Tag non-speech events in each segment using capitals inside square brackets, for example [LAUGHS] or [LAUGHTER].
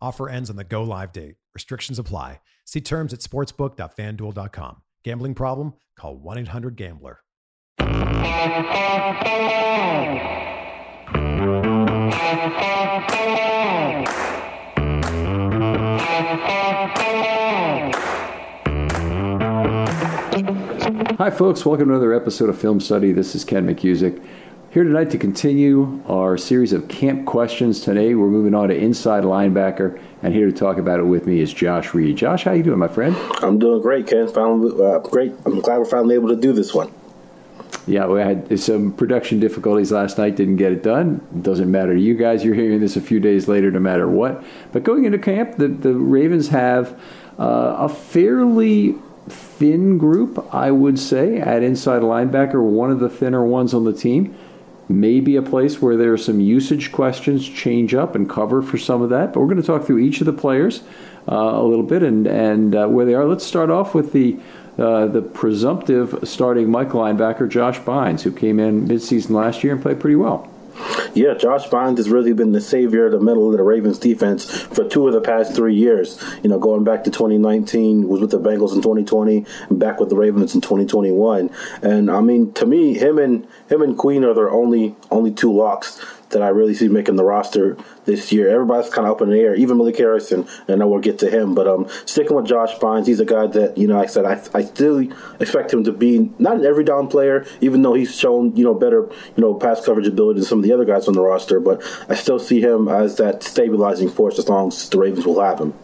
Offer ends on the go live date. Restrictions apply. See terms at sportsbook.fanduel.com. Gambling problem? Call 1 800 Gambler. Hi, folks. Welcome to another episode of Film Study. This is Ken McKusick. Here tonight to continue our series of camp questions. Today, we're moving on to inside linebacker, and here to talk about it with me is Josh Reed. Josh, how you doing, my friend? I'm doing great, Ken. Finally, uh, great. I'm glad we're finally able to do this one. Yeah, we had some production difficulties last night. Didn't get it done. Doesn't matter to you guys. You're hearing this a few days later, no matter what. But going into camp, the the Ravens have uh, a fairly thin group, I would say, at inside linebacker. One of the thinner ones on the team. Maybe a place where there are some usage questions, change up and cover for some of that. But we're going to talk through each of the players uh, a little bit and and uh, where they are. Let's start off with the. Uh, the presumptive starting Mike linebacker Josh Bynes, who came in midseason last year and played pretty well. Yeah, Josh Bynes has really been the savior of the middle of the Ravens defense for two of the past three years. You know, going back to 2019, was with the Bengals in 2020, and back with the Ravens in 2021. And I mean, to me, him and him and Queen are their only only two locks that I really see making the roster this year. Everybody's kind of up in the air, even Malik Harrison. And I know we'll get to him, but um, sticking with Josh Bynes, he's a guy that you know. Like I said I, I still expect him to be not an every down player, even though he's shown you know better you know pass coverage ability than some of the other guys on the roster. But I still see him as that stabilizing force as long as the Ravens will have him.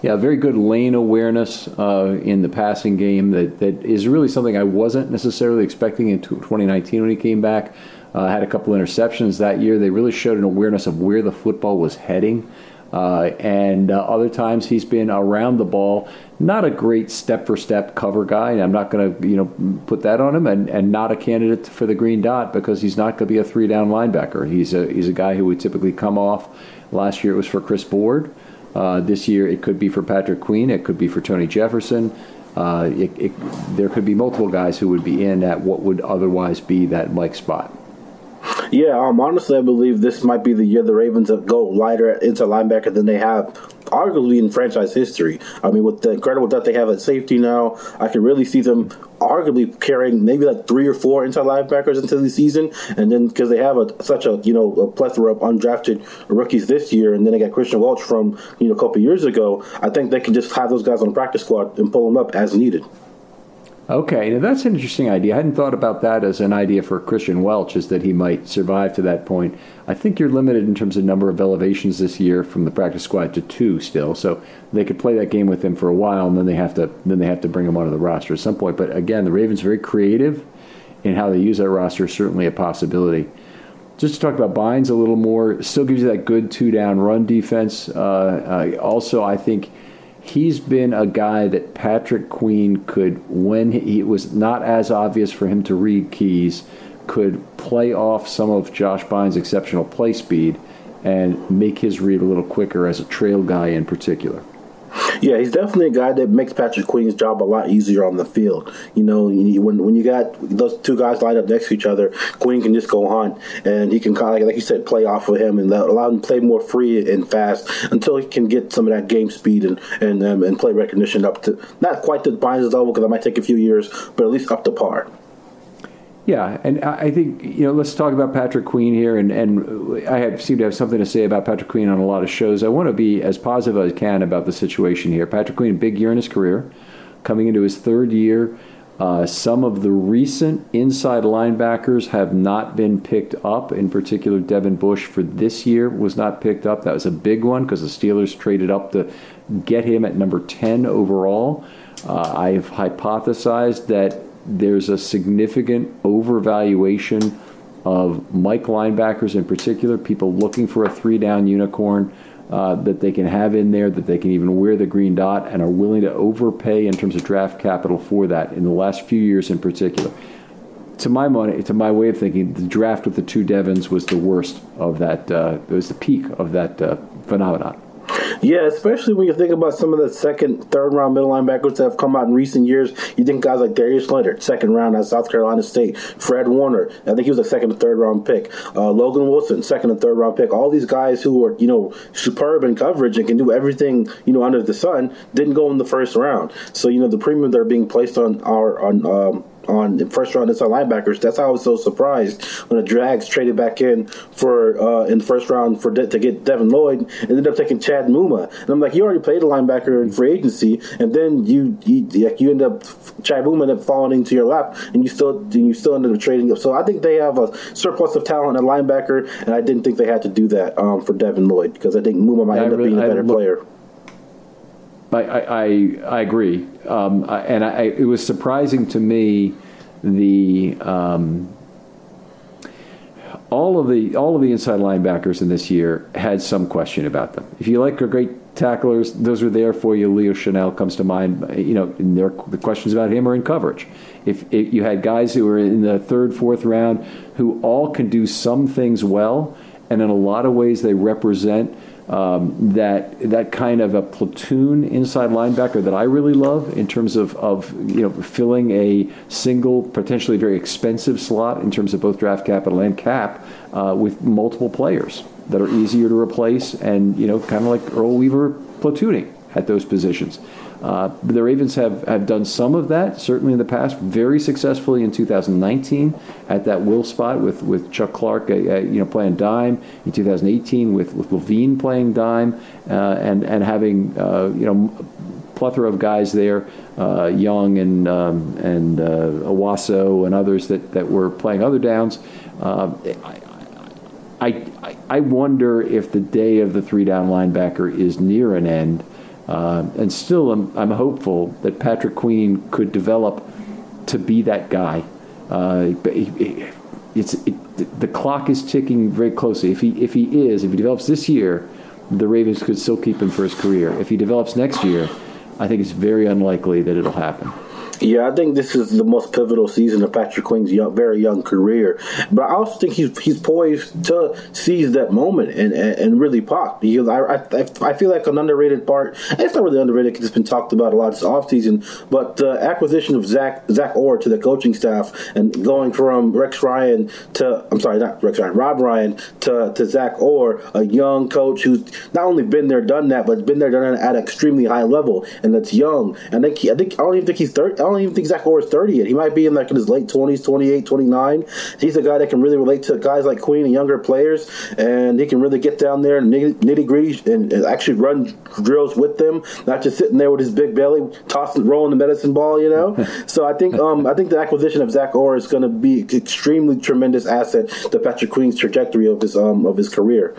Yeah, very good lane awareness uh, in the passing game that, that is really something I wasn't necessarily expecting in 2019 when he came back. Uh, had a couple interceptions that year. They really showed an awareness of where the football was heading Uh, and uh, other times he's been around the ball. Not a great step for step cover guy. And I'm not going to you know put that on him, and, and not a candidate for the green dot because he's not going to be a three down linebacker. He's a he's a guy who would typically come off. Last year it was for Chris Board. Uh, this year it could be for Patrick Queen. It could be for Tony Jefferson. Uh, it, it, there could be multiple guys who would be in at what would otherwise be that Mike spot. Yeah, um, honestly, I believe this might be the year the Ravens go lighter into linebacker than they have arguably in franchise history. I mean, with the incredible depth they have at safety now, I can really see them arguably carrying maybe like three or four inside linebackers into the season, and then because they have a, such a you know a plethora of undrafted rookies this year, and then they got Kristian Welch from you know a couple years ago, I think they can just have those guys on the practice squad and pull them up as needed. Okay, now that's an interesting idea. I hadn't thought about that as an idea for Kristian Welch, is that he might survive to that point. I think you're limited in terms of number of elevations this year from the practice squad to two still, so they could play that game with him for a while, and then they have to then they have to bring him onto the roster at some point. But again, the Ravens are very creative in how they use that roster. Certainly a possibility. Just to talk about Bynes a little more, still gives you that good two down run defense. Uh, uh, also, I think he's been a guy that Patrick Queen could, when he, it was not as obvious for him to read keys, could play off some of Josh Bynes' exceptional play speed and make his read a little quicker as a trail guy in particular. Yeah, he's definitely a guy that makes Patrick Queen's job a lot easier on the field. You know, when when you got those two guys lined up next to each other, Queen can just go on and he can kind of, like you said, play off of him and allow him to play more free and fast until he can get some of that game speed and and um, and play recognition up to not quite to Bynes' level because that might take a few years, but at least up to par. Yeah, and I think you know. Let's talk about Patrick Queen here, and and I have, seem to have something to say about Patrick Queen on a lot of shows. I want to be as positive as I can about the situation here. Patrick Queen, big year in his career, coming into his third year. Uh, some of the recent inside linebackers have not been picked up. In particular, Devin Bush for this year was not picked up. That was a big one because the Steelers traded up to get him at number 10 overall. Uh, I've hypothesized that there's a significant overvaluation of Mike linebackers in particular, people looking for a three down unicorn uh, that they can have in there, that they can even wear the green dot, and are willing to overpay in terms of draft capital for that in the last few years in particular. To my money, to my way of thinking, the draft with the two Devons was the worst of that. Uh, it was the peak of that uh, phenomenon. Yeah, especially when you think about some of the second, third round middle linebackers that have come out in recent years. You think guys like Darius Leonard, second round at South Carolina State, Fred Warner, I think he was a second and third round pick, uh, Logan Wilson, second and third round pick. All these guys who are you know superb in coverage and can do everything you know under the sun didn't go in the first round. So you know the premium that are being placed on our on. Um, on the first round inside linebackers. That's how I was so surprised when the Drags traded back in for uh, in the first round for de- to get Devin Lloyd, and ended up taking Chad Muma. And I'm like, you already played a linebacker in free agency, and then you you you end up Chad Muma ended up falling into your lap, and you still and you still ended up trading up. So I think they have a surplus of talent at linebacker, and I didn't think they had to do that um, for Devin Lloyd because I think Muma might yeah, end up really, being a better player. I, I, I agree, um, and I, it was surprising to me the um, all of the all of the inside linebackers in this year had some question about them. If you like great tacklers, those are there for you. Leo Chenal comes to mind. You know, there the questions about him are in coverage. If, if you had guys who were in the third, fourth round who all can do some things well, and in a lot of ways they represent um, that that kind of a platoon inside linebacker that I really love in terms of, of you know filling a single potentially very expensive slot in terms of both draft capital and cap uh, with multiple players that are easier to replace and you know kind of like Earl Weaver platooning at those positions. Uh, the Ravens have, have done some of that, certainly in the past, very successfully in 2019 at that will spot with, with Chuck Clark, uh, uh, you know, playing dime. In 2018 with, with Levine playing dime uh, and, and having, uh, you know, plethora of guys there, uh, Young and, um, and Onwuasor and others that, that were playing other downs. I, I, I wonder if the day of the three down linebacker is near an end – uh, and still, I'm, I'm, hopeful that Patrick Queen could develop to be that guy. Uh, it's it, the clock is ticking very closely. If he if he is, if he develops this year, the Ravens could still keep him for his career. If he develops next year, I think it's very unlikely that it'll happen. Yeah, I think this is the most pivotal season of Patrick Queen's young, very young career. But I also think he's he's poised to seize that moment and, and, and really pop because I, I, I feel like an underrated part. It's not really underrated because it's been talked about a lot this offseason. But the acquisition of Zach Zach Orr to the coaching staff and going from Rex Ryan to I'm sorry, not Rex Ryan, Rob Ryan to to Zach Orr, a young coach who's not only been there, done that, but been there, done it at an extremely high level, and that's young. And I think he, I think I don't even think he's 30 don't even think Zach Orr is 30 yet. He might be in like in his late 20s, 28, 29. He's a guy that can really relate to guys like Queen and younger players, and he can really get down there and nitty gritty and, and actually run drills with them, not just sitting there with his big belly tossing, rolling the medicine ball. You know. [LAUGHS] so I think um, I think the acquisition of Zach Orr is going to be extremely tremendous asset to Patrick Queen's trajectory of his um, of his career.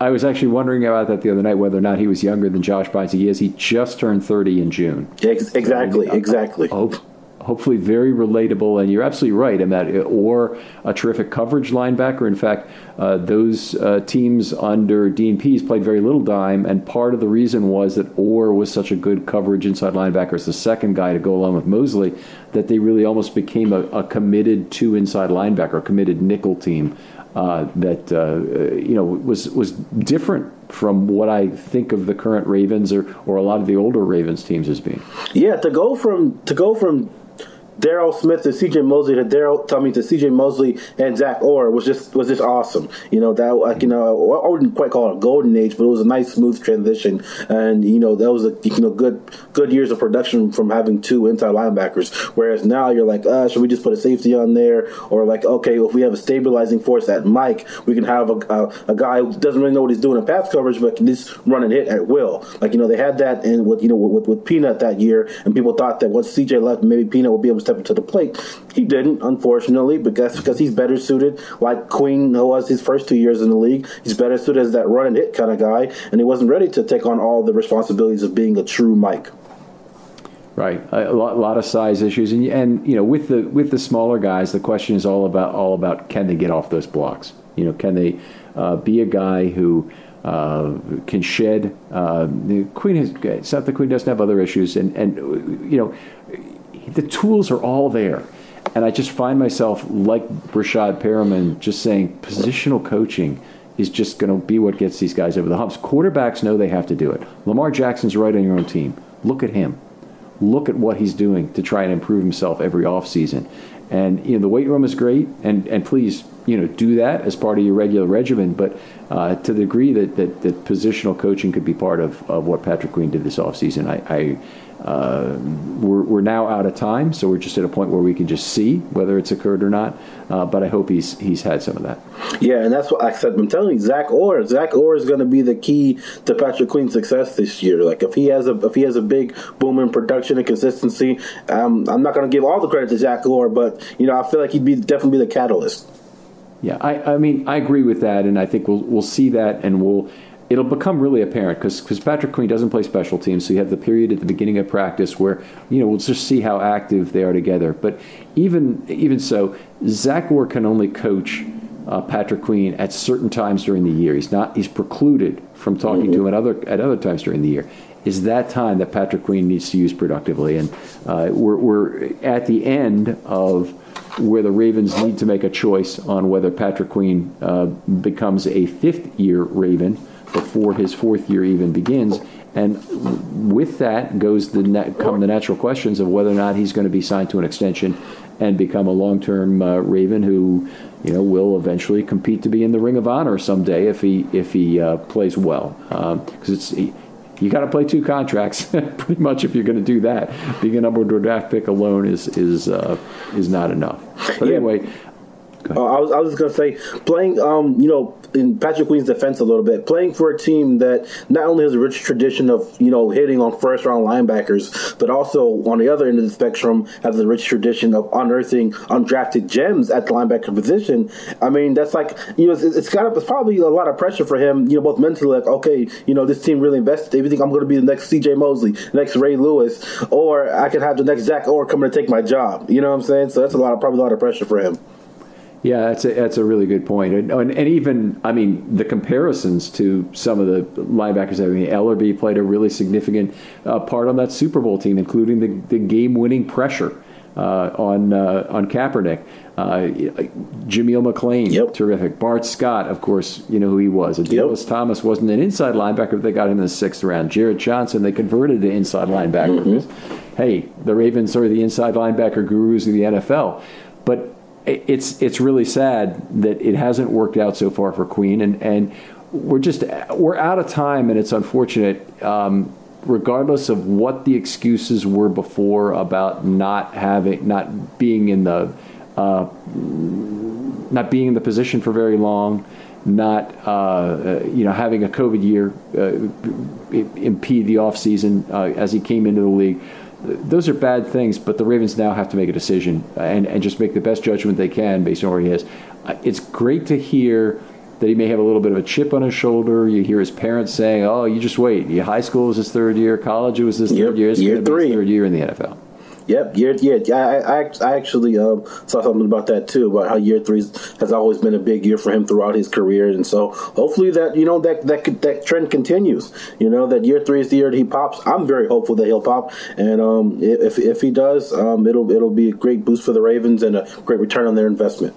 I was actually wondering about that the other night, whether or not he was younger than Josh Bynes. He is. He just turned 30 in June. exactly, so, exactly. Hope, hopefully very relatable. And you're absolutely right in that, or a terrific coverage linebacker. In fact, uh, those uh, teams under Dean Pees played very little dime, and part of the reason was that Orr was such a good coverage inside linebacker as the second guy to go along with Mosley that they really almost became a, a committed two inside linebacker, a committed nickel team uh, that uh, you know was was different from what I think of the current Ravens or, or a lot of the older Ravens teams as being. Yeah, to go from to go from Daryl Smith to C.J. Mosley to Daryl, tell me to C.J. Mosley and Zach Orr was just was just awesome. You know that like you know I wouldn't quite call it a golden age, but it was a nice smooth transition, and you know that was a you know good good years of production from having two inside linebackers. Whereas now you're like, uh, should we just put a safety on there, or like okay, if we have a stabilizing force at Mike, we can have a, a, a guy who doesn't really know what he's doing in pass coverage, but can just run and hit at will. Like you know they had that in with you know with, with Peanut that year, and people thought that once CJ left, maybe Peanut would be able to to the plate. He didn't, unfortunately, because because he's better suited, like Queen was his first two years in the league. He's better suited as that run and hit kind of guy, and he wasn't ready to take on all the responsibilities of being a true Mike. Right, a lot, lot, of size issues, and and you know with the with the smaller guys, the question is all about all about can they get off those blocks? You know, can they uh, be a guy who uh, can shed? Uh, the Queen has, it's the Queen doesn't have other issues, and and you know the tools are all there. And I just find myself, like Breshad Perriman, just saying positional coaching is just going to be what gets these guys over the humps. Quarterbacks know they have to do it. Lamar Jackson's right on your own team. Look at him. Look at what he's doing to try and improve himself every offseason. And you know the weight room is great, and, and please you know do that as part of your regular regimen. But uh, to the degree that, that, that positional coaching could be part of, of what Patrick Queen did this offseason, I, I uh, we're, we're now out of time, so we're just at a point where we can just see whether it's occurred or not. Uh, but I hope he's he's had some of that. Yeah, and that's what I said. I'm telling you, Zach Orr. Zach Orr is going to be the key to Patrick Queen's success this year. Like if he has a if he has a big boom in production and consistency, um, I'm not going to give all the credit to Zach Orr, but you know I feel like he'd be definitely be the catalyst. Yeah, I, I mean I agree with that, and I think we'll we'll see that, and we'll it'll become really apparent because Patrick Queen doesn't play special teams, so you have the period at the beginning of practice where you know we'll just see how active they are together. But even even so, Zach Orr can only coach uh, Patrick Queen at certain times during the year. He's not he's precluded from talking mm-hmm. to him at other at other times during the year. Is that time that Patrick Queen needs to use productively? And uh, we're, we're at the end of where the Ravens need to make a choice on whether Patrick Queen uh, becomes a fifth year Raven before his fourth year even begins. And with that goes the net, come the natural questions of whether or not he's going to be signed to an extension and become a long-term uh, Raven who, you know, will eventually compete to be in the Ring of Honor someday if he if he uh, plays well. Because um, it's he, you got to play two contracts [LAUGHS] pretty much if you're going to do that. Being a number one draft pick alone is is uh, is not enough. But anyway, uh, I was I was going to say playing um you know in Patrick Queen's defense a little bit playing for a team that not only has a rich tradition of you know hitting on first round linebackers but also on the other end of the spectrum has a rich tradition of unearthing undrafted gems at the linebacker position. I mean that's like you know it's, it's got it's probably a lot of pressure for him you know both mentally like okay you know this team really invested they think I'm going to be the next C.J. Mosley next Ray Lewis or I could have the next Zach Orr coming to take my job you know what I'm saying so that's a lot of probably a lot of pressure for him. Yeah, that's a, that's a really good point. And, and, and, even, I mean, the comparisons to some of the linebackers, I mean, Ellerbe played a really significant uh, part on that Super Bowl team, including the, the game winning pressure uh, on, uh, on Kaepernick. Uh, Jameel McClain, yep. terrific. Bart Scott, of course, you know who he was. Adalius yep. Thomas wasn't an inside linebacker, but they got him in the sixth round. Jared Johnson, they converted to inside linebacker. Mm-hmm. Hey, the Ravens are the inside linebacker gurus of the NFL. But it's it's really sad that it hasn't worked out so far for Queen, and and we're just we're out of time, and it's unfortunate. Um, regardless of what the excuses were before about not having not being in the uh, not being in the position for very long, not uh, you know having a COVID year uh, impede the offseason uh, as he came into the league those are bad things, but the Ravens now have to make a decision and, and just make the best judgment they can based on where he is. Uh, it's great to hear that he may have a little bit of a chip on his shoulder. You hear his parents saying, "Oh, you just wait. You high school was his third year. College was his third year. It's year three. third year in the NFL." Yep, year yeah. I, I, I actually um, saw something about that too about how year three has always been a big year for him throughout his career, and so hopefully that you know that that that trend continues. You know that year three is the year that he pops. I'm very hopeful that he'll pop, and um, if if he does, um, it'll it'll be a great boost for the Ravens and a great return on their investment.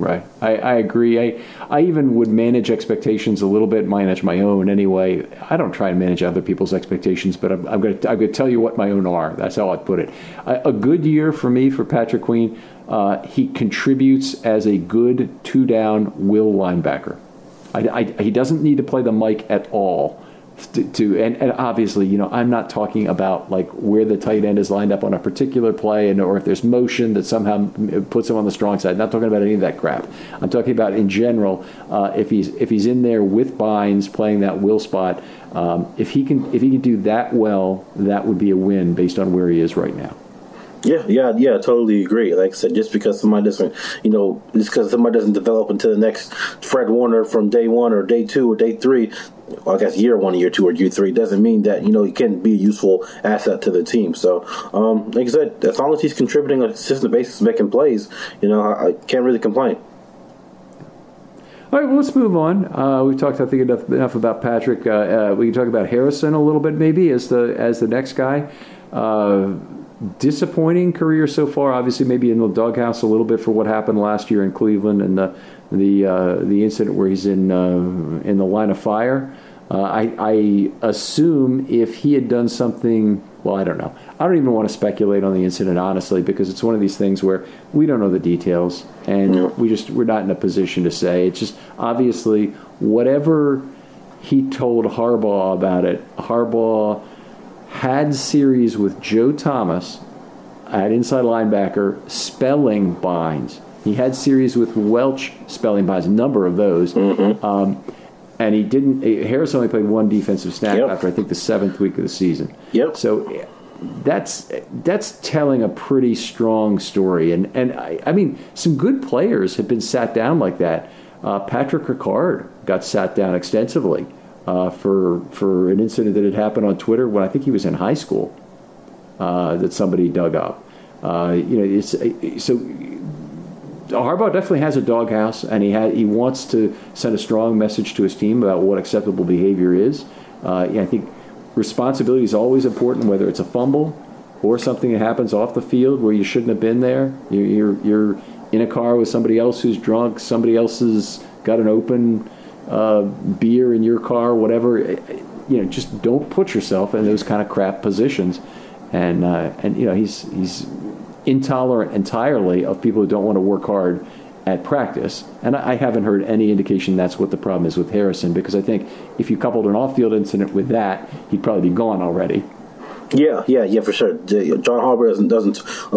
Right. I, I agree. I, I even would manage expectations a little bit, manage my own anyway. I don't try and manage other people's expectations, but I'm, I'm going to I'm gonna tell you what my own are. That's how I'd put it. A, a good year for me, for Patrick Queen. Uh, he contributes as a good two down will linebacker. I, I, he doesn't need to play the Mike at all to, to and, and, obviously, you know, I'm not talking about like where the tight end is lined up on a particular play and or if there's motion that somehow puts him on the strong side. I'm not talking about any of that crap. I'm talking about in general uh, if he's if he's in there with Bynes playing that will spot. Um, if he can if he can do that well, that would be a win based on where he is right now. Yeah, yeah, yeah, totally agree. Like I said, just because somebody doesn't, you know, just because somebody doesn't develop into the next Fred Warner from day one or day two or day three, I guess year one, year two, or year three doesn't mean that you know he can be a useful asset to the team. So, um, like I said, as long as he's contributing on a consistent basis, making plays, you know, I, I can't really complain. All right, well, let's move on. Uh, we've talked, I think, enough, enough about Patrick. Uh, uh, we can talk about Harrison a little bit, maybe as the as the next guy. Uh, disappointing career so far. Obviously, maybe in the doghouse a little bit for what happened last year in Cleveland and the the uh, the incident where he's in uh, in the line of fire. Uh, I, I assume if he had done something, well, I don't know. I don't even want to speculate on the incident honestly because it's one of these things where we don't know the details and we just we're not in a position to say. It's just obviously whatever he told Harbaugh about it. Harbaugh had series with Joe Thomas at inside linebacker spelling Bynes. He had series with Welch spelling Bynes, a number of those. Mm-hmm. Um, and he didn't. Harris only played one defensive snap yep. after I think the seventh week of the season. Yep. So that's that's telling a pretty strong story. And and I, I mean, some good players have been sat down like that. Uh, Patrick Ricard got sat down extensively uh, for for an incident that had happened on Twitter when I think he was in high school uh, that somebody dug up. Uh, you know, it's so. Harbaugh definitely has a doghouse, and he had, he wants to send a strong message to his team about what acceptable behavior is. Uh, yeah, I think responsibility is always important, whether it's a fumble or something that happens off the field where you shouldn't have been there. You're, you're, you're in a car with somebody else who's drunk. Somebody else has got an open uh, beer in your car, whatever. You know, just don't put yourself in those kind of crap positions. And uh, and you know, he's he's intolerant entirely of people who don't want to work hard at practice. And I haven't heard any indication that's what the problem is with Harrison because I think if you coupled an off-field incident with that, he'd probably be gone already. Yeah, yeah, yeah, for sure. John Harbaugh doesn't doesn't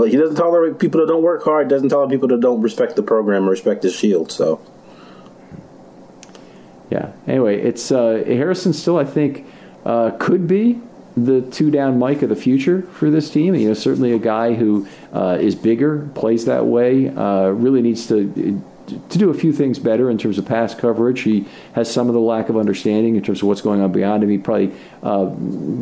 he doesn't tolerate people that don't work hard. Doesn't tolerate people that don't respect the program or respect his shield. So yeah. Anyway, it's uh, Harrison still, I think, uh, could be the two down Mike of the future for this team. You know, certainly a guy who uh, is bigger, plays that way, uh, really needs to to do a few things better in terms of pass coverage. He has some of the lack of understanding in terms of what's going on beyond him. He probably uh,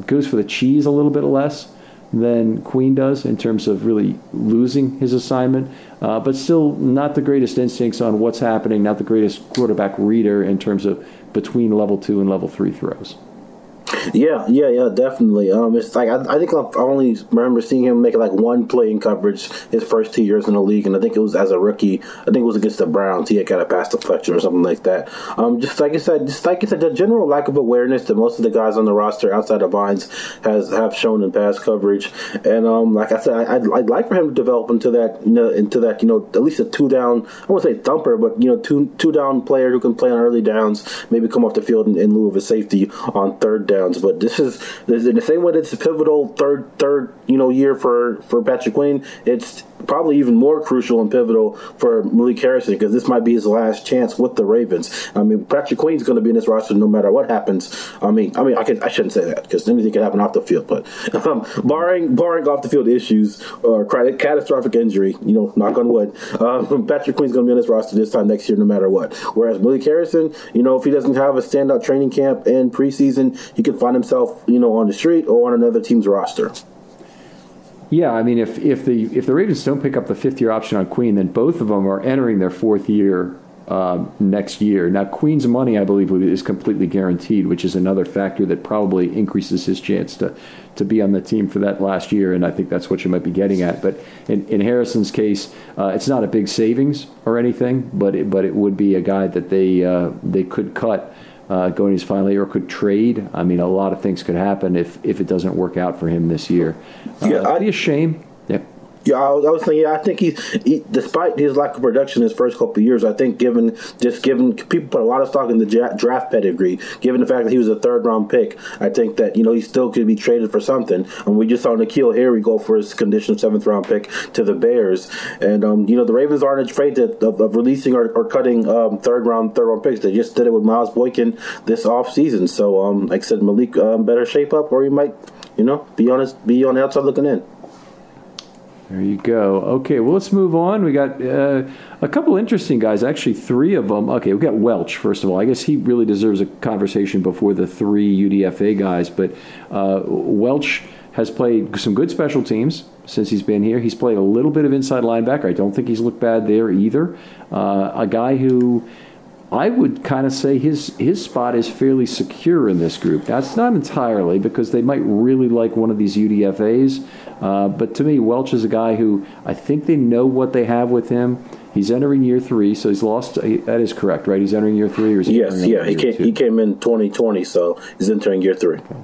goes for the cheese a little bit less than Queen does in terms of really losing his assignment, uh, but still not the greatest instincts on what's happening, not the greatest quarterback reader in terms of between level two and level three throws. Yeah, yeah, yeah, definitely. Um, it's like I, I think I only remember seeing him make like one play in coverage his first two years in the league, and I think it was as a rookie. I think it was against the Browns. He had got a pass deflection or something like that. Um, just like I said, just like I said, the general lack of awareness that most of the guys on the roster outside of Bynes has have shown in pass coverage, and um, like I said, I, would I'd like for him to develop into that, you know, into that, you know, at least a two down. I won't say thumper, but you know, two two down player who can play on early downs, maybe come off the field in, in lieu of a safety on third downs. But this is in the same way that it's a pivotal third third you know year for for Patrick Queen. It's probably even more crucial and pivotal for Malik Harrison because this might be his last chance with the Ravens. I mean, Patrick Queen's going to be in this roster no matter what happens. I mean, I mean, I can I shouldn't say that because anything can happen off the field, but um, barring barring off the field issues or catastrophic injury, you know, knock on wood, um, [LAUGHS] Patrick Queen's going to be on this roster this time next year no matter what. Whereas Malik Harrison, you know, if he doesn't have a standout training camp and preseason, he could find himself, you know, on the street or on another team's roster. Yeah, I mean, if, if the if the Ravens don't pick up the fifth year option on Queen, then both of them are entering their fourth year uh, next year. Now, Queen's money, I believe, is completely guaranteed, which is another factor that probably increases his chance to to be on the team for that last year. And I think that's what you might be getting at. But in, in Harrison's case, uh, it's not a big savings or anything, but it, but it would be a guy that they uh, they could cut uh, going his final year or could trade. I mean, a lot of things could happen if, if it doesn't work out for him this year. Uh, yeah, it'd be a shame. Yeah. I was, I was thinking. Yeah, I think he's he, despite his lack of production his first couple years. I think given just given people put a lot of stock in the draft pedigree. Given the fact that he was a third round pick, I think that you know he still could be traded for something. And we just saw N'Keal Harry go for his conditional seventh round pick to the Bears. And um, you know the Ravens aren't afraid to, of, of, releasing or, or cutting um, third round third round picks. They just did it with Miles Boykin this off season. So um, like I said, Malik um, better shape up, or he might you know be on his, be on the outside looking in. There you go. Okay, well, let's move on. We got uh, a couple interesting guys, actually, three of them. Okay, we got Welch, first of all. I guess he really deserves a conversation before the three UDFA guys, but uh, Welch has played some good special teams since he's been here. He's played a little bit of inside linebacker. I don't think he's looked bad there either. Uh, a guy who I would kind of say his his spot is fairly secure in this group. That's not entirely because they might really like one of these UDFA's, uh, but to me, Welch is a guy who I think they know what they have with him. He's entering year three, so he's lost. That is correct, right? He's entering year three, or is he yes, yeah. He came, he came in 2020, so he's entering year three. Okay.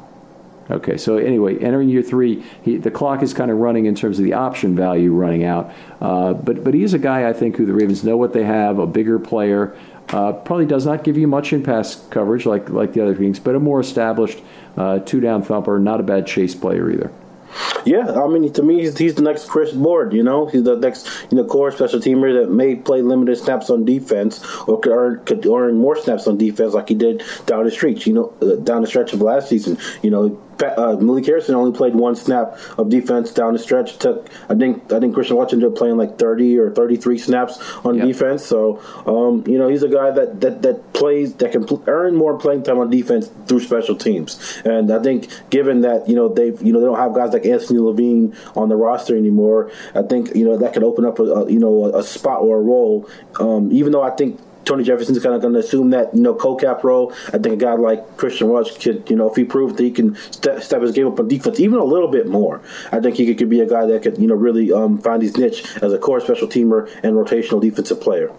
Okay, so anyway, entering year three, he, the clock is kind of running in terms of the option value running out. Uh, but but he's a guy I think who the Ravens know what they have, a bigger player. Uh, probably does not give you much in pass coverage like like the other teams, but a more established uh, two down thumper, not a bad chase player either. Yeah, I mean, to me, he's, he's the next Chris Board. You know, he's the next you know core special teamer that may play limited snaps on defense or could earn could earn more snaps on defense like he did down the stretch. You know, uh, down the stretch of last season. You know, uh, Malik Harrison only played one snap of defense down the stretch. Took I think I think Christian Watson ended up playing like thirty or thirty three snaps on yep. defense. So um, you know he's a guy that that, that plays that can pl- earn more playing time on defense through special teams. And I think given that you know they you know they don't have guys like Anthony Levine on the roster anymore, I think you know that could open up a, a you know a, a, spot or a role. Um, even though I think Tony Jefferson's kind of going to assume that you know co-cap role. I think a guy like Kristian Welch could you know if he proves that he can step, step his game up on defense even a little bit more. I think he could, could be a guy that could you know really um, find his niche as a core special teamer and rotational defensive player.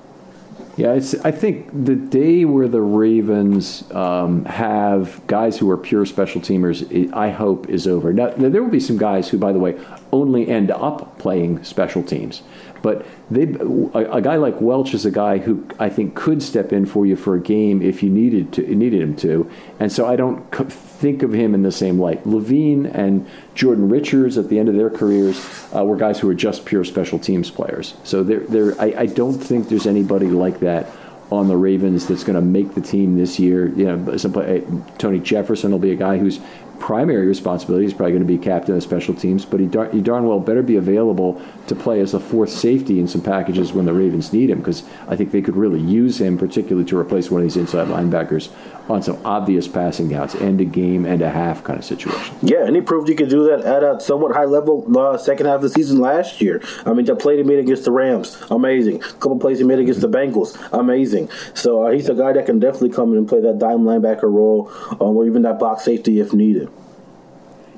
Yeah, I think the day where the Ravens um, have guys who are pure special teamers, I hope, is over. Now, there will be some guys who, by the way, only end up playing special teams. But they, a, a, guy like Welch is a guy who I think could step in for you for a game if you needed to needed him to, and so I don't think of him in the same light. Levine and Jordan Richards at the end of their careers uh, were guys who were just pure special teams players. So there, there, I, I don't think there's anybody like that on the Ravens that's going to make the team this year. You know, some, Tony Jefferson will be a guy who's primary responsibility is probably going to be captain of special teams, but he, he darn well better be available to play as a fourth safety in some packages when the Ravens need him, because I think they could really use him, particularly to replace one of these inside linebackers on some obvious passing downs, end a game, and a half kind of situation. Yeah, and he proved he could do that at a somewhat high level uh, second half of the season last year. I mean, the play he made against the Rams, amazing. A couple plays he made against the Bengals, amazing. So uh, he's a guy that can definitely come in and play that dime linebacker role, um, or even that box safety if needed.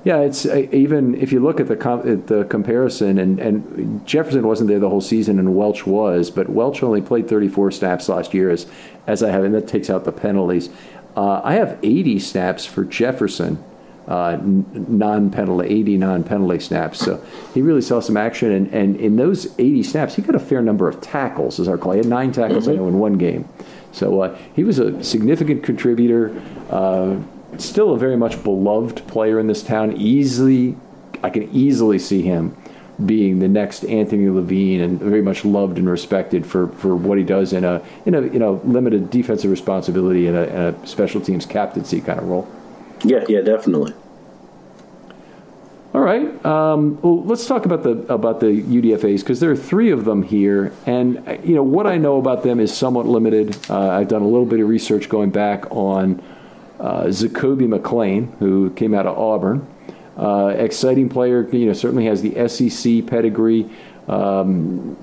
Yeah, it's uh, even if you look at the com- at the comparison, and, and Jefferson wasn't there the whole season, and Welch was, but Welch only played 34 snaps last year, as as I have, and that takes out the penalties. Uh, I have 80 snaps for Jefferson, uh, non-penalty, 80 non-penalty snaps. So he really saw some action, and, and in those 80 snaps, he got a fair number of tackles. As our call, he had nine tackles, I know, in one game. So uh, he was a significant contributor. Uh, still a very much beloved player in this town. Easily, I can easily see him being the next Anthony Levine and very much loved and respected for, for what he does in a in a you know limited defensive responsibility and a, a special teams captaincy kind of role. Yeah, yeah, definitely. All right. Um, well, let's talk about the about the UDFA's because there are three of them here, and you know what I know about them is somewhat limited. Uh, I've done a little bit of research going back on uh, Zakoby McClain, who came out of Auburn. Uh, exciting player, you know, certainly has the SEC pedigree. Um,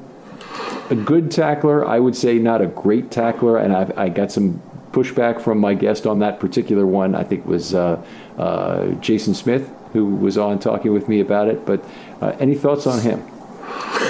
a good tackler, I would say, not a great tackler, and I've, I got some pushback from my guest on that particular one. I think was uh, uh, Jason Smith who was on talking with me about it. But uh, any thoughts on him?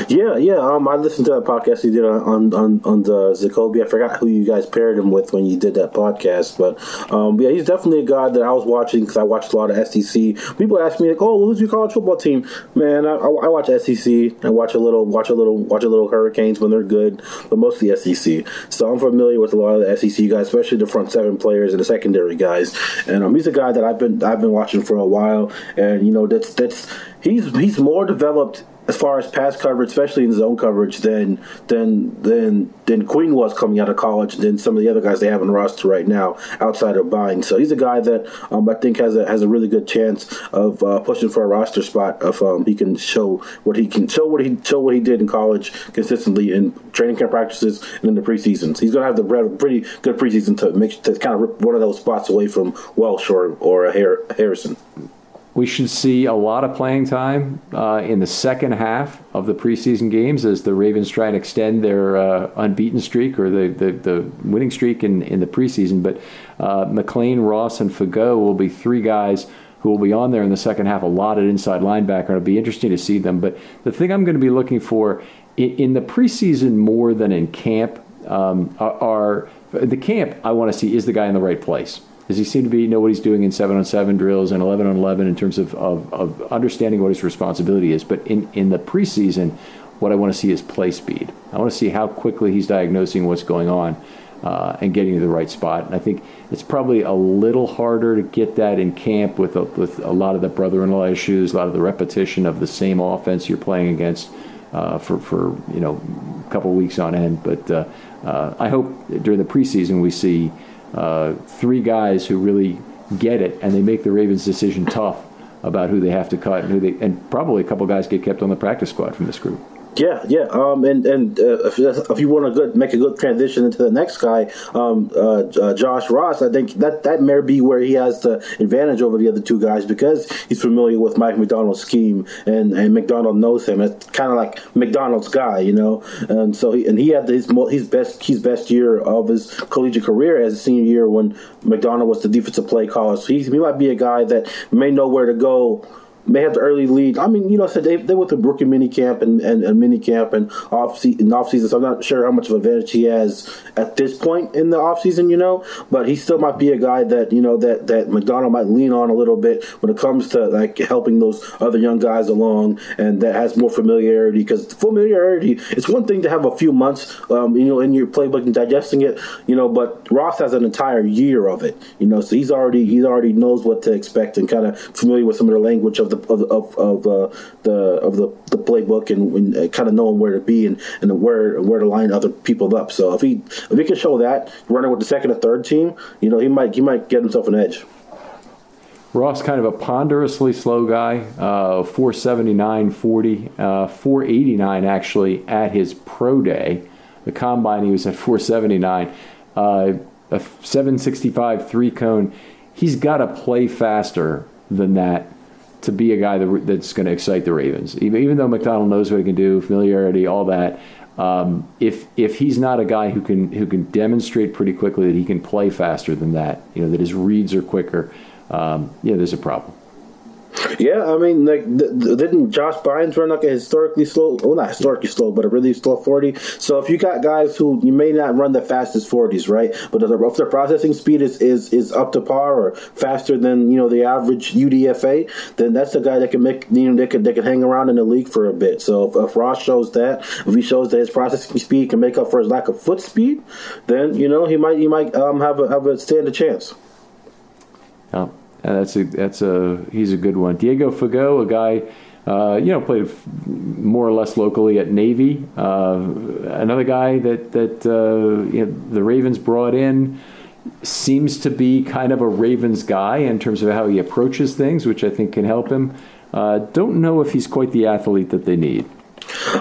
Yeah, yeah. Um, I listened to that podcast he did on on on the Zakoby. I forgot who you guys paired him with when you did that podcast, but um, yeah, he's definitely a guy that I was watching because I watched a lot of SEC. People ask me like, "Oh, who's your college football team?" Man, I, I, watch SEC. I watch a little, watch a little, watch a little Hurricanes when they're good, but mostly SEC. So I'm familiar with a lot of the SEC guys, especially the front seven players and the secondary guys. And um, he's a guy that I've been I've been watching for a while, and you know that's that's he's he's more developed as far as pass coverage, especially in zone coverage, than than than than Queen was coming out of college, than some of the other guys they have on the roster right now outside of Bynes. So he's a guy that um, I think has a has a really good chance of uh, pushing for a roster spot if um, he can show what he can show what he show what he did in college consistently in training camp practices and in the preseasons. He's going to have the pretty good preseason to make to kind of rip one of those spots away from Welch or or Harrison. We should see a lot of playing time uh, in the second half of the preseason games as the Ravens try and extend their uh, unbeaten streak or the, the, the, winning streak in, in the preseason. But uh, McClain, Ross, and Fagot will be three guys who will be on there in the second half, a lot at inside linebacker. It'll be interesting to see them. But the thing I'm going to be looking for in, in the preseason more than in camp um, are, are the camp I want to see is the guy in the right place. Does he seem to be know what he's doing in seven on seven drills and eleven on eleven in terms of, of, of understanding what his responsibility is? But in, in the preseason, what I want to see is play speed. I want to see how quickly he's diagnosing what's going on uh, and getting to the right spot. And I think it's probably a little harder to get that in camp with a, with a lot of the brother-in-law issues, a lot of the repetition of the same offense you're playing against uh, for for you know a couple weeks on end. But uh, uh I hope during the preseason we see uh, three guys who really get it, and they make the Ravens' decision tough about who they have to cut and who they, and probably a couple guys get kept on the practice squad from this group. Yeah, yeah, um, and and uh, if, if you want to good, make a good transition into the next guy, um, uh, uh, Josh Ross, I think that that may be where he has the advantage over the other two guys because he's familiar with Mike Macdonald's scheme, and, and Macdonald knows him. It's kind of like Macdonald's guy, you know. And so he, and he had his his best his best year of his collegiate career as a senior year when Macdonald was the defensive play caller. So he, he might be a guy that may know where to go may have the early lead. I mean, you know, so they they went to Brooklyn mini camp and, and, and mini camp and off season, off season. So I'm not sure how much of an advantage he has at this point in the off season. You know, but he still might be a guy that you know that that Macdonald might lean on a little bit when it comes to like helping those other young guys along, and that has more familiarity. Because familiarity, it's one thing to have a few months, um, you know, in your playbook and digesting it, you know, but Ross has an entire year of it, you know, so he's already he's already knows what to expect and kind of familiar with some of the language of the of of, of uh, the of the, the playbook and, and uh, kind of knowing where to be and, and where where to line other people up. So if he if he can show that running with the second or third team, you know, he might he might get himself an edge. Ross, kind of a ponderously slow guy, uh, 479, 40, uh, 489 actually at his pro day. The combine, he was at 479. Uh, a 765 three cone. He's got to play faster than that to be a guy that, that's going to excite the Ravens. Even, even though Macdonald knows what he can do, familiarity, all that. Um, if if he's not a guy who can who can demonstrate pretty quickly that he can play faster than that, you know that his reads are quicker, um, yeah, there's a problem. Yeah, I mean, like, didn't Josh Bynes run like a historically slow? Well, not historically slow, but a really slow forty. So if you got guys who you may not run the fastest forties, right? But if their processing speed is, is is up to par or faster than you know the average UDFA, then that's the guy that can make you know they could they could hang around in the league for a bit. So if, if Ross shows that, if he shows that his processing speed can make up for his lack of foot speed, then you know he might he might um, have a have a stand a chance. Yeah. That's a that's a he's a good one. Diego Fagot, a guy. Uh, you know, played more or less locally at Navy. Uh, another guy that that uh, you know, the Ravens brought in seems to be kind of a Ravens guy in terms of how he approaches things, which I think can help him. Uh, don't know if he's quite the athlete that they need.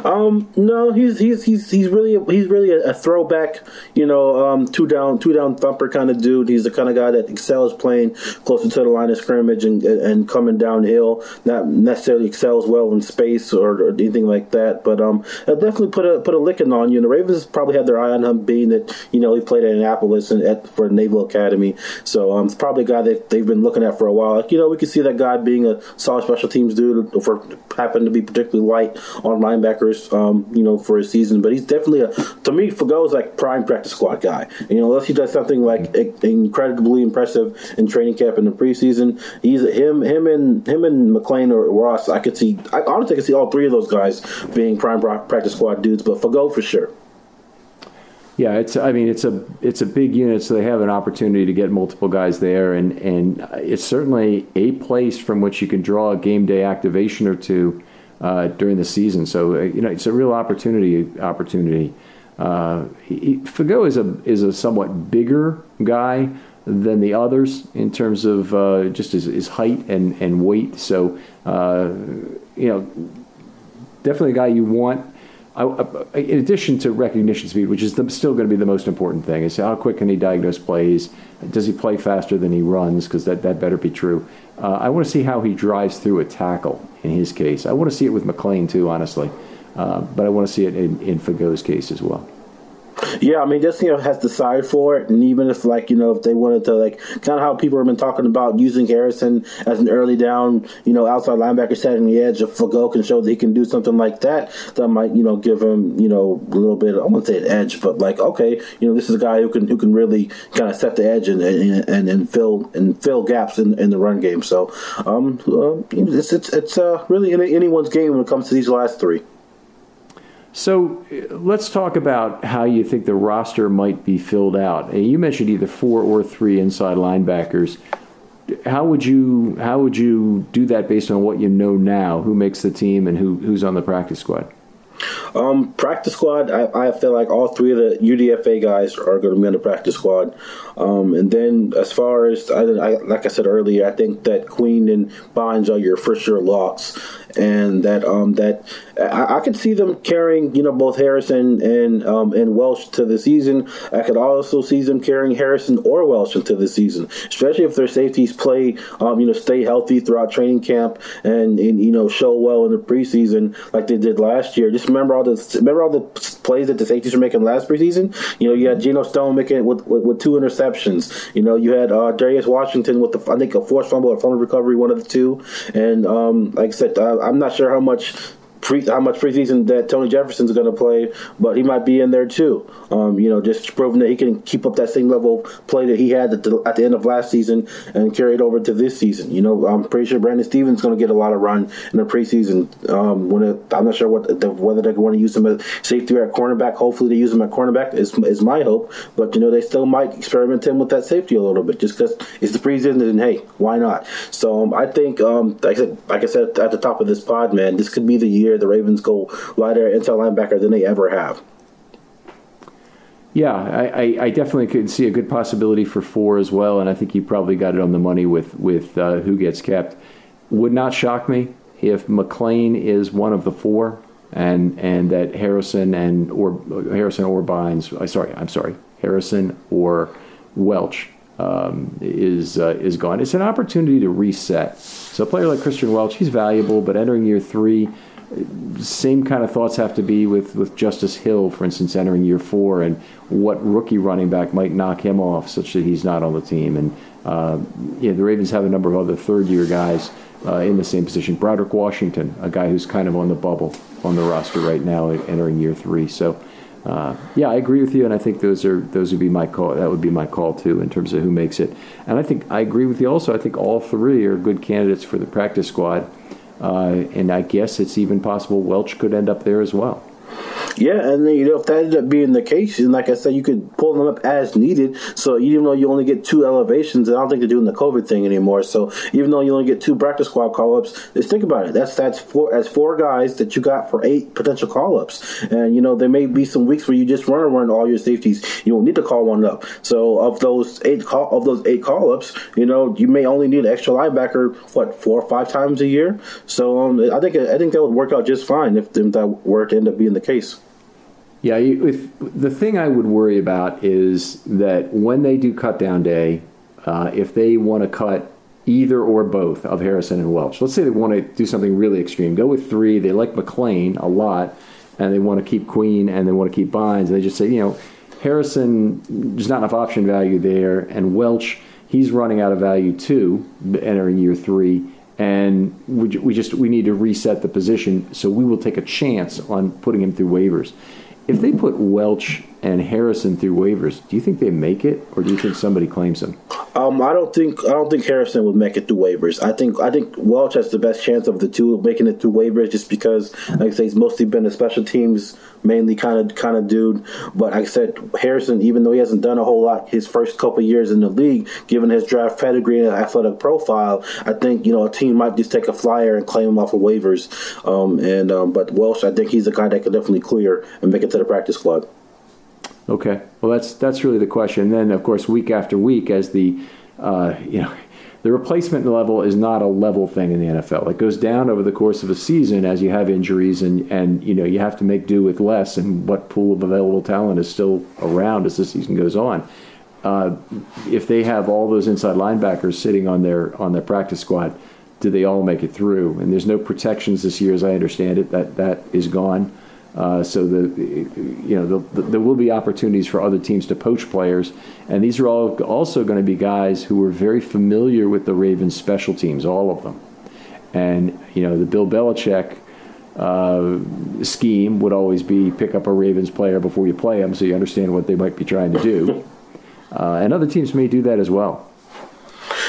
Um, no, he's he's he's he's really he's really a, a throwback, you know, um, two down two down thumper kind of dude. He's the kind of guy that excels playing closer to the line of scrimmage and and coming downhill. Not necessarily excels well in space or, or anything like that, but um, it definitely put a put a licking on you. And the Ravens probably had their eye on him, being that you know he played at Annapolis and at for Naval Academy, so um, it's probably a guy that they've been looking at for a while. Like you know, we could see that guy being a solid special teams dude for happen to be particularly light on linebackers, um, you know, for a season. But he's definitely a to me, Fagot is like prime practice squad guy. You know, unless he does something like incredibly impressive in training camp in the preseason, he's him him and him and McClain or Ross. I could see. I honestly could see all three of those guys being prime practice squad dudes, but Fagot for sure. Yeah, it's. I mean, it's a it's a big unit, so they have an opportunity to get multiple guys there, and and it's certainly a place from which you can draw a game day activation or two uh, during the season. So uh, you know, it's a real opportunity. Opportunity. Uh, he, Fagot is a is a somewhat bigger guy than the others in terms of uh, just his, his, height and and weight. So uh, you know, definitely a guy you want in addition to recognition speed, which is the, still going to be the most important thing, is how quick can he diagnose plays? Does he play faster than he runs? Because that, that better be true. Uh, I want to see how he drives through a tackle in his case. I want to see it with McClain, too, honestly. Uh, but I want to see it in, in Fagot's case as well. Yeah, I mean, just you know has side for it, and even if like you know if they wanted to like kind of how people have been talking about using Harrison as an early down, you know, outside linebacker setting the edge, if Fagot can show that he can do something like that, that might you know give him you know a little bit I won't say an edge, but like okay, you know this is a guy who can who can really kind of set the edge and and, and, fill and fill gaps in, in the run game. So um, uh, it's it's it's uh, really anyone's game when it comes to these last three. So let's talk about how you think the roster might be filled out. You mentioned either four or three inside linebackers. How would you how would you do that based on what you know now? Who makes the team and who who's on the practice squad? Um, practice squad. I, I, feel like all three of the UDFA guys are going to be on the practice squad. Um, and then as far as I, I, like I said earlier, I think that Queen and Bynes are your first year locks and that um, that I, I, could see them carrying you know both Harrison and um, and Welch to the season. I could also see them carrying Harrison or Welch into the season, especially if their safeties play um, you know stay healthy throughout training camp and, and you know show well in the preseason like they did last year. Just remember all the remember all the plays that the safeties were making last preseason. You know you had Geno Stone making with, with, with two interceptions. You know you had uh, Darius Washington with the I think a forced fumble or fumble recovery, one of the two, and um, like I said. Uh, I'm not sure how much pre, how much preseason that Tony Jefferson's going to play, but he might be in there too. Um, you know, just proving that he can keep up that same level of play that he had at the, at the end of last season and carry it over to this season. You know, I'm pretty sure Brandon Stephens is going to get a lot of run in the preseason. Um, when it, I'm not sure what the, whether they want to use him as safety or at cornerback. Hopefully, they use him at cornerback is, is my hope. But you know, they still might experiment him with that safety a little bit just because it's the preseason and hey, why not? So um, I think, um, like I said, like I said at the top of this pod, man, this could be the year the Ravens go lighter inside linebacker than they ever have. Yeah, I, I, I, definitely could see a good possibility for four as well, and I think you probably got it on the money with with uh, who gets kept. Would not shock me if McClain is one of the four, and and that Harrison and or Harrison or Bynes. Uh, sorry, I'm sorry, Harrison or Welch um, is uh, is gone. It's an opportunity to reset. So a player like Kristian Welch, he's valuable, but entering year three same kind of thoughts have to be with, with Justice Hill, for instance, entering year four, and what rookie running back might knock him off such that he's not on the team. And uh, yeah, the Ravens have a number of other third year guys uh, in the same position. Broderick Washington, a guy who's kind of on the bubble on the roster right now, entering year three. So. Uh, yeah, I agree with you, and I think those are those would be my call. That would be my call too, in terms of who makes it. And I think I agree with you also. I think all three are good candidates for the practice squad. Uh, and I guess it's even possible Welch could end up there as well. Yeah, and then, you know if that ended up being the case, and like I said, you could pull them up as needed. So even though you only get two elevations, I don't think they're doing the COVID thing anymore. So even though you only get two practice squad call ups, just think about it. That's that's four as four guys that you got for eight potential call ups. And you know there may be some weeks where you just run around all your safeties. You don't need to call one up. So of those eight call of those eight call ups, you know you may only need an extra linebacker what four or five times a year. So um, I think I think that would work out just fine if, if that were to end up being the case. Yeah, if, the thing I would worry about is that when they do cut down day, uh, if they want to cut either or both of Harrison and Welch, let's say they want to do something really extreme, go with three. They like McClain a lot, and they want to keep Queen and they want to keep Bynes. And they just say, you know, Harrison, there's not enough option value there, and Welch, he's running out of value too, entering year three and we, we just we need to reset the position. So we will take a chance on putting him through waivers. If they put Welch and Harrison through waivers, do you think they make it, or do you think somebody claims them? Um, I don't think I don't think Harrison would make it through waivers. I think I think Welch has the best chance of the two of making it through waivers, just because, like I say, he's mostly been a special teams mainly kind of kind of dude. But like I said, Harrison, even though he hasn't done a whole lot his first couple years in the league, given his draft pedigree and athletic profile, I think you know a team might just take a flyer and claim him off of waivers. Um, and um, but Welch, I think he's a guy that could definitely clear and make it to the practice squad. Okay, well that's that's really the question. Then of course week after week, as the uh, you know [LAUGHS] the replacement level is not a level thing in the NFL. It goes down over the course of a season as you have injuries and and you know you have to make do with less and what pool of available talent is still around as the season goes on. Uh, if they have all those inside linebackers sitting on their on their practice squad, do they all make it through? And there's no protections this year, as I understand it. That that is gone. Uh, so the you know the, the, there will be opportunities for other teams to poach players, and these are all also going to be guys who are very familiar with the Ravens' special teams, all of them. And you know the Bill Belichick uh, scheme would always be pick up a Ravens player before you play them, so you understand what they might be trying to do. Uh, and other teams may do that as well.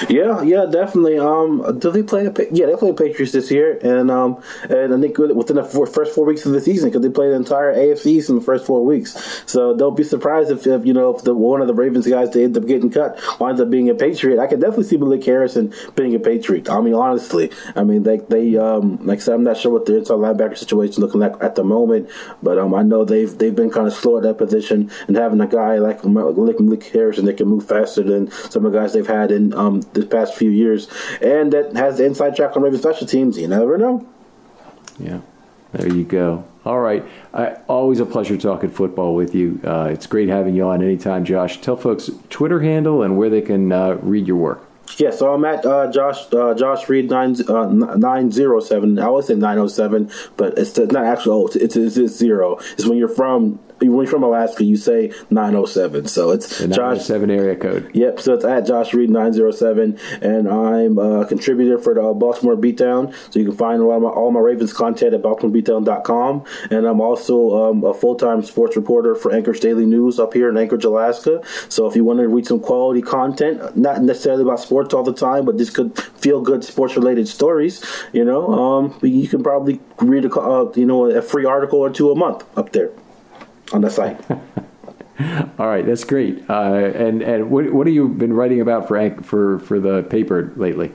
Yeah, yeah, definitely. Um, do they play? Yeah, they play Patriots this year, and um, and I think within the four, first four weeks of the season, because they play the entire AFC in the first four weeks. So don't be surprised if, if you know if the one of the Ravens guys they end up getting cut winds up being a Patriot. I could definitely see Malik Harrison being a Patriot. I mean, honestly, I mean they they um like I said, I'm not sure what the inside linebacker situation looking like at the moment, but um I know they've they've been kind of slow at that position, and having a guy like Malik Harrison that can move faster than some of the guys they've had in um this past few years, and that has the inside track on Ravens special teams. You never know. Yeah, there you go. All right, I, always a pleasure talking football with you. Uh, it's great having you on anytime, Josh. Tell folks Twitter handle and where they can uh, read your work. Yeah, so I'm at uh, Josh uh, Josh Reed nine uh, nine zero seven. I always say nine oh seven, but it's not actually oh it's, it's, it's zero. It's when you're from when you're from Alaska, you say 907. So it's the Josh seven area code. Yep. So it's at Josh Reed 907, and I'm a contributor for the Baltimore Beatdown. So you can find a lot of my, all my Ravens content at BaltimoreBeatdown.com, and I'm also um, a full time sports reporter for Anchorage Daily News up here in Anchorage, Alaska. So if you want to read some quality content, not necessarily about sports all the time, but this could feel good sports related stories, you know, um, you can probably read a uh, you know a free article or two a month up there on the site. [LAUGHS] All right, that's great. Uh, and and what what have you been writing about for for for the paper lately?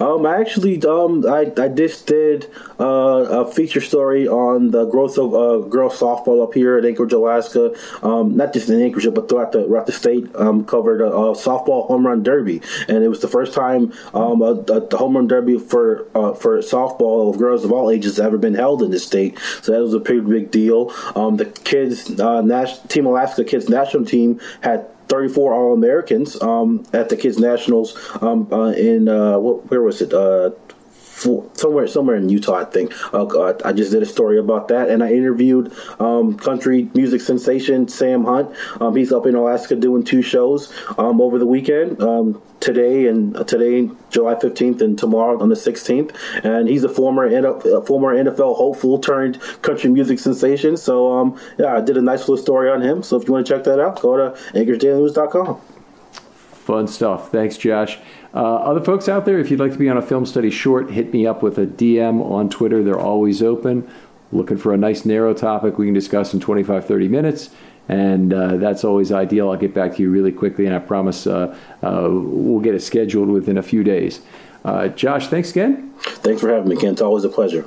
Um, I actually, um, I, I just did uh, a feature story on the growth of uh, girls softball up here at Anchorage, Alaska. Um, not just in Anchorage, but throughout the throughout the state. Um, covered a, a, softball home run derby, and it was the first time um, a, a home run derby for uh, for softball of girls of all ages has ever been held in the state. So that was a pretty big deal. Um, the kids, uh, Nash, Team Alaska kids national team had 34 All Americans um, at the Kids Nationals um, uh, in uh, where was it? Uh, somewhere somewhere in Utah, I think. Uh, I just did a story about that, and I interviewed um, country music sensation Sam Hunt. Um, he's up in Alaska doing two shows um, over the weekend. Um, today and uh, today, July 15th, and tomorrow on the 16th. And he's a former a former NFL hopeful turned country music sensation. So um, yeah, I did a nice little story on him. So if you want to check that out, go to AnchorageDailyNews.com. Fun stuff. Thanks, Josh. Uh, other folks out there, if you'd like to be on a film study short, hit me up with a DM on Twitter. They're always open. Looking for a nice narrow topic we can discuss in 25, 30 minutes and uh, that's always ideal. I'll get back to you really quickly, and I promise uh, uh, we'll get it scheduled within a few days. Uh, Josh, thanks again. Thanks for having me, Ken. It's always a pleasure.